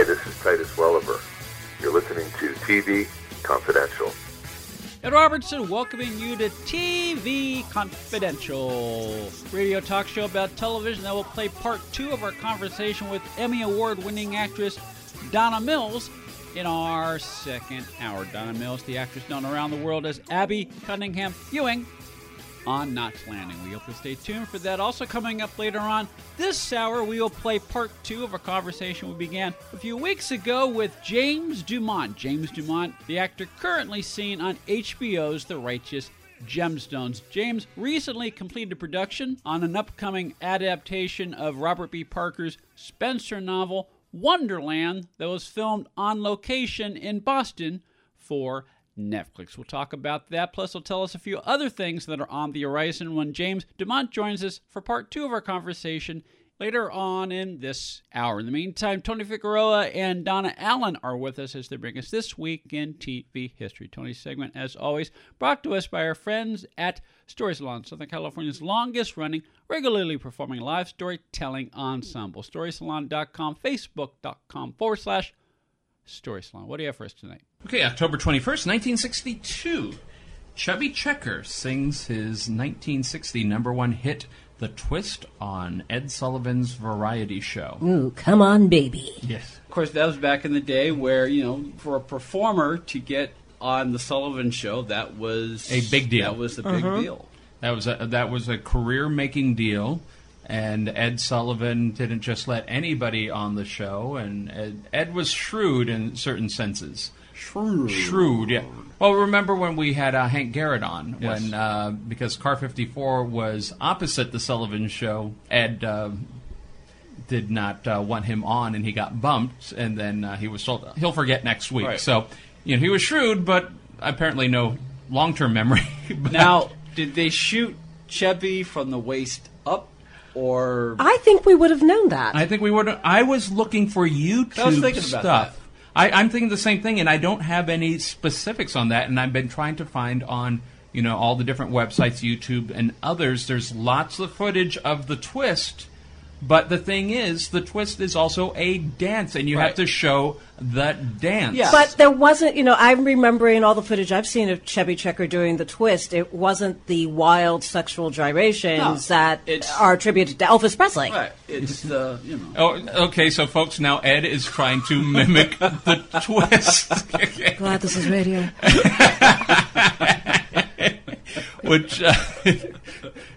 Hi, this is Titus Welliver. You're listening to TV Confidential. Ed Robertson welcoming you to TV Confidential, radio talk show about television that will play part two of our conversation with Emmy Award winning actress Donna Mills in our second hour. Donna Mills, the actress known around the world as Abby Cunningham Ewing on Knots Landing. We hope you'll stay tuned for that. Also, coming up later on this hour, we will play part two of a conversation we began a few weeks ago with James Dumont. James Dumont, the actor currently seen on HBO's The Righteous Gemstones. James recently completed production on an upcoming adaptation of Robert B. Parker's Spenser novel, Wonderland, that was filmed on location in Boston for Netflix. We'll talk about that. Plus, he'll tell us a few other things that are on the horizon when James Dumont joins us for part two of our conversation later on in this hour. In the meantime, Tony Figueroa and Donna Allen are with us as they bring us this week in TV history. Tony's segment, as always, brought to us by our friends at Story Salon, Southern California's longest running, regularly performing live storytelling ensemble. StorySalon.com, Facebook.com forward slash Story Salon. What do you have for us tonight? Okay, October 21st, 1962. Chubby Checker sings his 1960 number one hit, The Twist, on Ed Sullivan's variety show. Ooh, come on, baby. Yes. Of course, that was back in the day where, you know, for a performer to get on the Sullivan show, that was A big deal. That was a big uh-huh. deal. That was a, that was a career making deal. And Ed Sullivan didn't just let anybody on the show, and Ed, Ed was shrewd in certain senses. Shrewd. Shrewd, yeah. Well, remember when we had uh, Hank Garrett on, Yes. when uh, because Car 54 was opposite the Sullivan show, Ed uh, did not uh, want him on, and he got bumped, and then uh, he was told he'll forget next week. Right. So, you know, he was shrewd, but apparently no long-term memory. But- Now, did they shoot Chubby from the waist up, or I think we would have known that. I think we would. I was looking for YouTube I was thinking about stuff. that. I, I'm thinking the same thing, and I don't have any specifics on that. And I've been trying to find on you know all the different websites, YouTube and others. There's lots of footage of the twist, but the thing is, the twist is also a dance, and you Right. have to show that dance. Yeah. But there wasn't, you know, I'm remembering all the footage I've seen of Chubby Checker doing the twist. It wasn't the wild sexual gyrations No, that it's- are attributed to Elvis Presley. right? It's the you know. Oh, okay. So, folks, now Ed is trying to mimic the twist. Glad this is radio. which uh,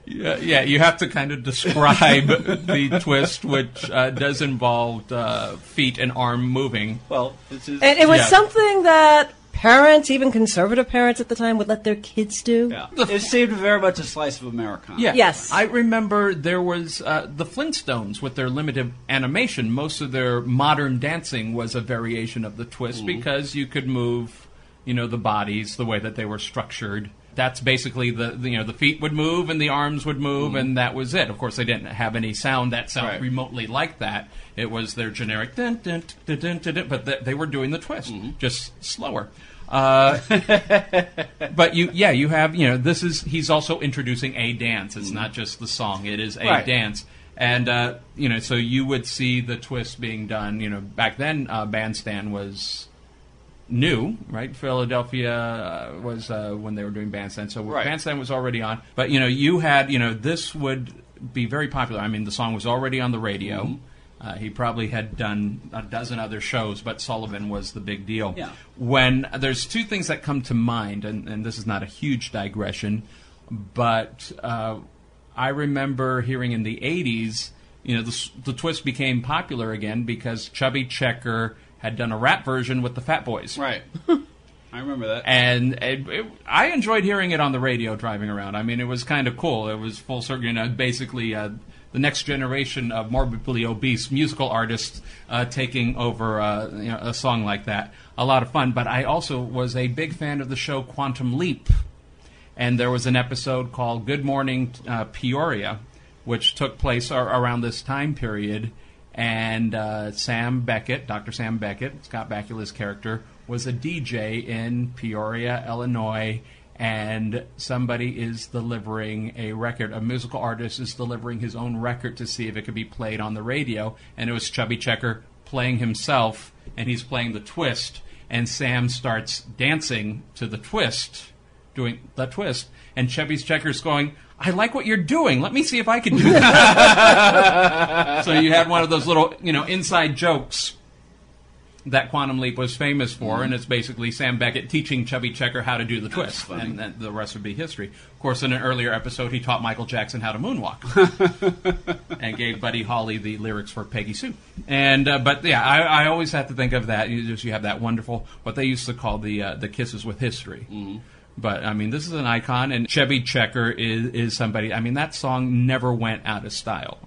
yeah, yeah, you have to kind of describe the twist, which uh, does involve uh, feet and arm moving. Well, this is And it was Yeah. something that parents, even conservative parents at the time, would let their kids do. yeah. It seemed very much a slice of Americana. Yeah. Yes. I remember there was uh, the Flintstones with their limited animation. Most of their modern dancing was a variation of the twist because you could move, you know, the bodies the way that they were structured. That's basically the, the you know the feet would move and the arms would move and that was it. Of course, they didn't have any sound that sounded Right. remotely like that. It was their generic dun dun dun dun dun, dun but th- they were doing the twist just slower. Uh, but you, yeah, you have, you know, this is he's also introducing a dance. It's not just the song; it is a Right. dance. And uh, you know, so you would see the twist being done. You know, back then, uh, Bandstand was new, right? Philadelphia uh, was uh, when they were doing Bandstand, so Right. Bandstand was already on. But you know, you had, you know, this would be very popular. I mean, the song was already on the radio. Mm-hmm. Uh, he probably had done a dozen other shows, but Sullivan was the big deal. Yeah. When there's two things that come to mind, and, and this is not a huge digression, but uh, I remember hearing in the 80s, you know, the, the twist became popular again because Chubby Checker had done a rap version with the Fat Boys. Right. I remember that. And it, it, I enjoyed hearing it on the radio driving around. I mean, it was kind of cool. It was full circle, you know, basically uh, the next generation of morbidly obese musical artists uh, taking over uh, you know, a song like that. A lot of fun. But I also was a big fan of the show Quantum Leap. And there was an episode called Good Morning uh, Peoria, which took place ar- around this time period. And uh, Sam Beckett, Dr. Sam Beckett, Scott Bakula's character, was a DJ in Peoria, Illinois. And somebody is delivering a record. A musical artist is delivering his own record to see if it could be played on the radio. And it was Chubby Checker playing himself, and he's playing the twist, and Sam starts dancing to the twist, doing the twist, and Chubby's Checker's going, I like what you're doing. Let me see if I can do that. so you had one of those little, you know, inside jokes that Quantum Leap was famous for, and it's basically Sam Beckett teaching Chubby Checker how to do the twist, and then the rest would be history. Of course, in an earlier episode, he taught Michael Jackson how to moonwalk, and gave Buddy Holly the lyrics for Peggy Sue. And uh, but yeah, I, I always have to think of that. You just you have that wonderful what they used to call the uh, the kisses with history. But I mean, this is an icon, and Chubby Checker is is somebody. I mean, that song never went out of style.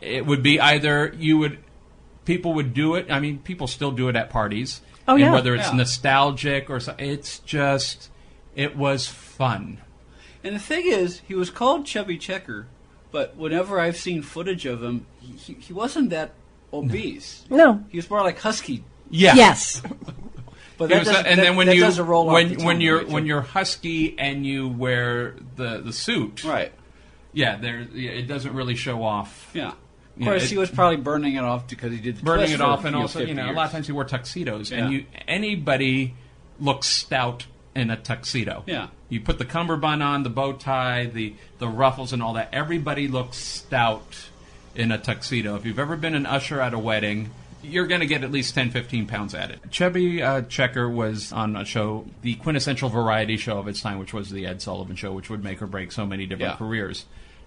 It would be either you would people would do it. I mean, people still do it at parties. Oh, and yeah. whether it's Yeah. nostalgic or so, it's just it was fun. And the thing is, he was called Chubby Checker, but whenever I've seen footage of him, he, he, he wasn't that obese. No. He was more like husky. Yeah. Yes. But that was- doesn't, and that, then when you doesn't roll off when the when you're when you're husky and you wear the the suit, right, Yeah, there yeah, it doesn't really show off yeah. Of course, it- he was probably burning it off because he did the burning it off, and also you 50 know a lot of times he wore tuxedos, Yeah. and you anybody looks stout in a tuxedo. Yeah. you put the cummerbund on, the bow tie, the the ruffles, and all that. Everybody looks stout in a tuxedo. If you've ever been an usher at a wedding. You're going to get at least 10, 15 pounds added. it. Chubby uh, Checker was on a show, the quintessential variety show of its time, which was the Ed Sullivan Show, which would make or break so many different Yeah. careers.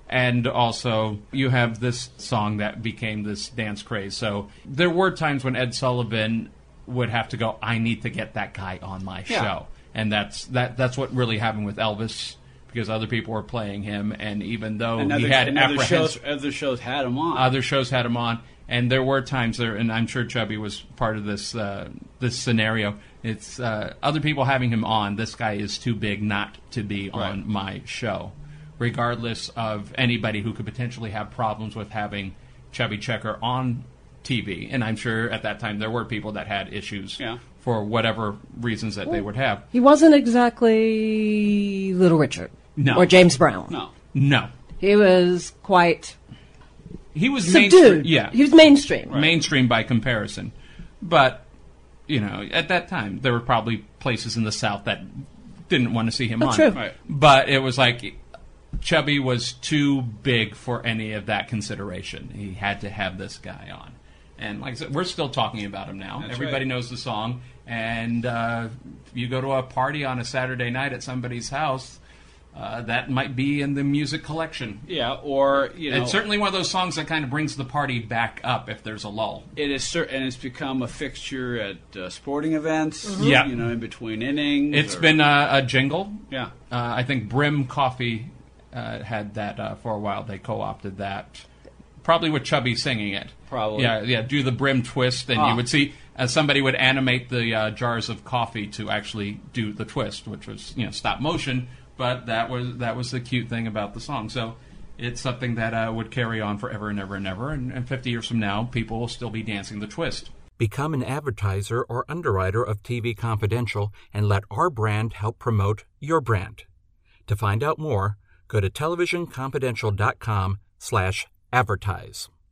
And also, you have this song that became this dance craze. So there were times when Ed Sullivan would have to go, "I need to get that guy on my Yeah. show," and that's that. That's what really happened with Elvis because other people were playing him, and even though And he other, had and other shows, other shows had him on. other shows had him on, and there were times there, and I'm sure Chubby was part of this uh, this scenario. It's uh, other people having him on. This guy is too big not to be on my show, regardless of anybody who could potentially have problems with having Chubby Checker on TV. And I'm sure at that time there were people that had issues Yeah. for whatever reasons that they would have. He wasn't exactly Little Richard No. or James Brown. no, No, He was quite he was mainstream. subdued. Yeah, He was mainstream. mainstream by comparison. But you know, at that time, there were probably places in the South that didn't want to see him Oh, on. true. Right. But it was like Chubby was too big for any of that consideration. He had to have this guy on. And like I said, we're still talking about him now. That's Everybody right. knows the song. And uh, you go to a party on a Saturday night at somebody's house, uh, that might be in the music collection. yeah, or you know, It's certainly one of those songs that kind of brings the party back up if there's a lull. it is cer- and it's become a fixture at uh, sporting events. Yeah. you know, in between innings. It's or- been a, a jingle. yeah, Uh, I think Brim Coffee uh, had that uh, for a while. They co-opted that, probably with Chubby singing it. Probably. Yeah, yeah. Do the Brim twist, and Ah. you would see uh, somebody would animate the uh, jars of coffee to actually do the twist, which was you know stop motion. But that was that was the cute thing about the song. So. It's something that uh, would carry on forever and ever and ever. And, and 50 years from now, people will still be dancing the twist. Become an advertiser or underwriter of TV Confidential and let our brand help promote your brand. To find out more, go to televisionconfidential.com slash advertise.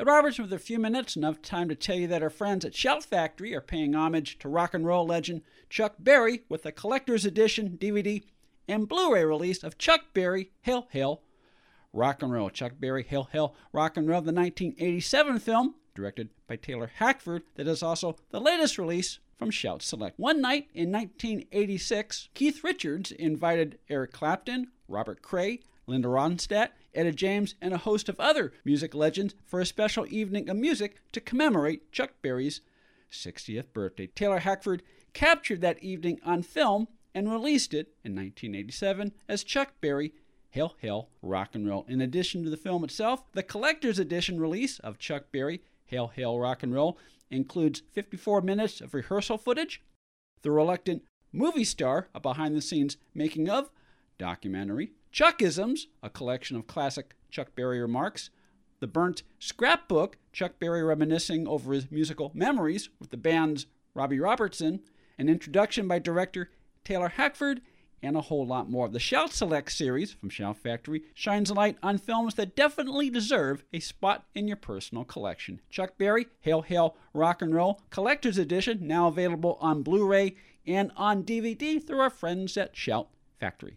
Ed Robertson, with a few minutes, enough time to tell you that our friends at Shout Factory are paying homage to rock and roll legend Chuck Berry with a collector's edition DVD and Blu-ray release of Chuck Berry Hail Hail Rock and Roll. Chuck Berry Hail Hail Rock and Roll, the 1987 film directed by Taylor Hackford, that is also the latest release from Shout Select. One night in 1986, Keith Richards invited Eric Clapton, Robert Cray, Linda Ronstadt, Etta James, and a host of other music legends for a special evening of music to commemorate Chuck Berry's 60th birthday. Taylor Hackford captured that evening on film and released it in 1987 as Chuck Berry Hail Hail Rock and Roll. In addition to the film itself, the collector's edition release of Chuck Berry Hail Hail Rock and Roll includes 54 minutes of rehearsal footage, The Reluctant Movie Star, a behind the scenes making of documentary, Chuckisms, a collection of classic Chuck Berry remarks, The Burnt Scrapbook, Chuck Berry reminiscing over his musical memories with the band's Robbie Robertson, an introduction by director Taylor Hackford, and a whole lot more. The Shout Select series from Shout Factory shines a light on films that definitely deserve a spot in your personal collection. Chuck Berry, Hail Hail Rock and Roll Collector's Edition, now available on Blu ray and on DVD through our friends at Shout Factory.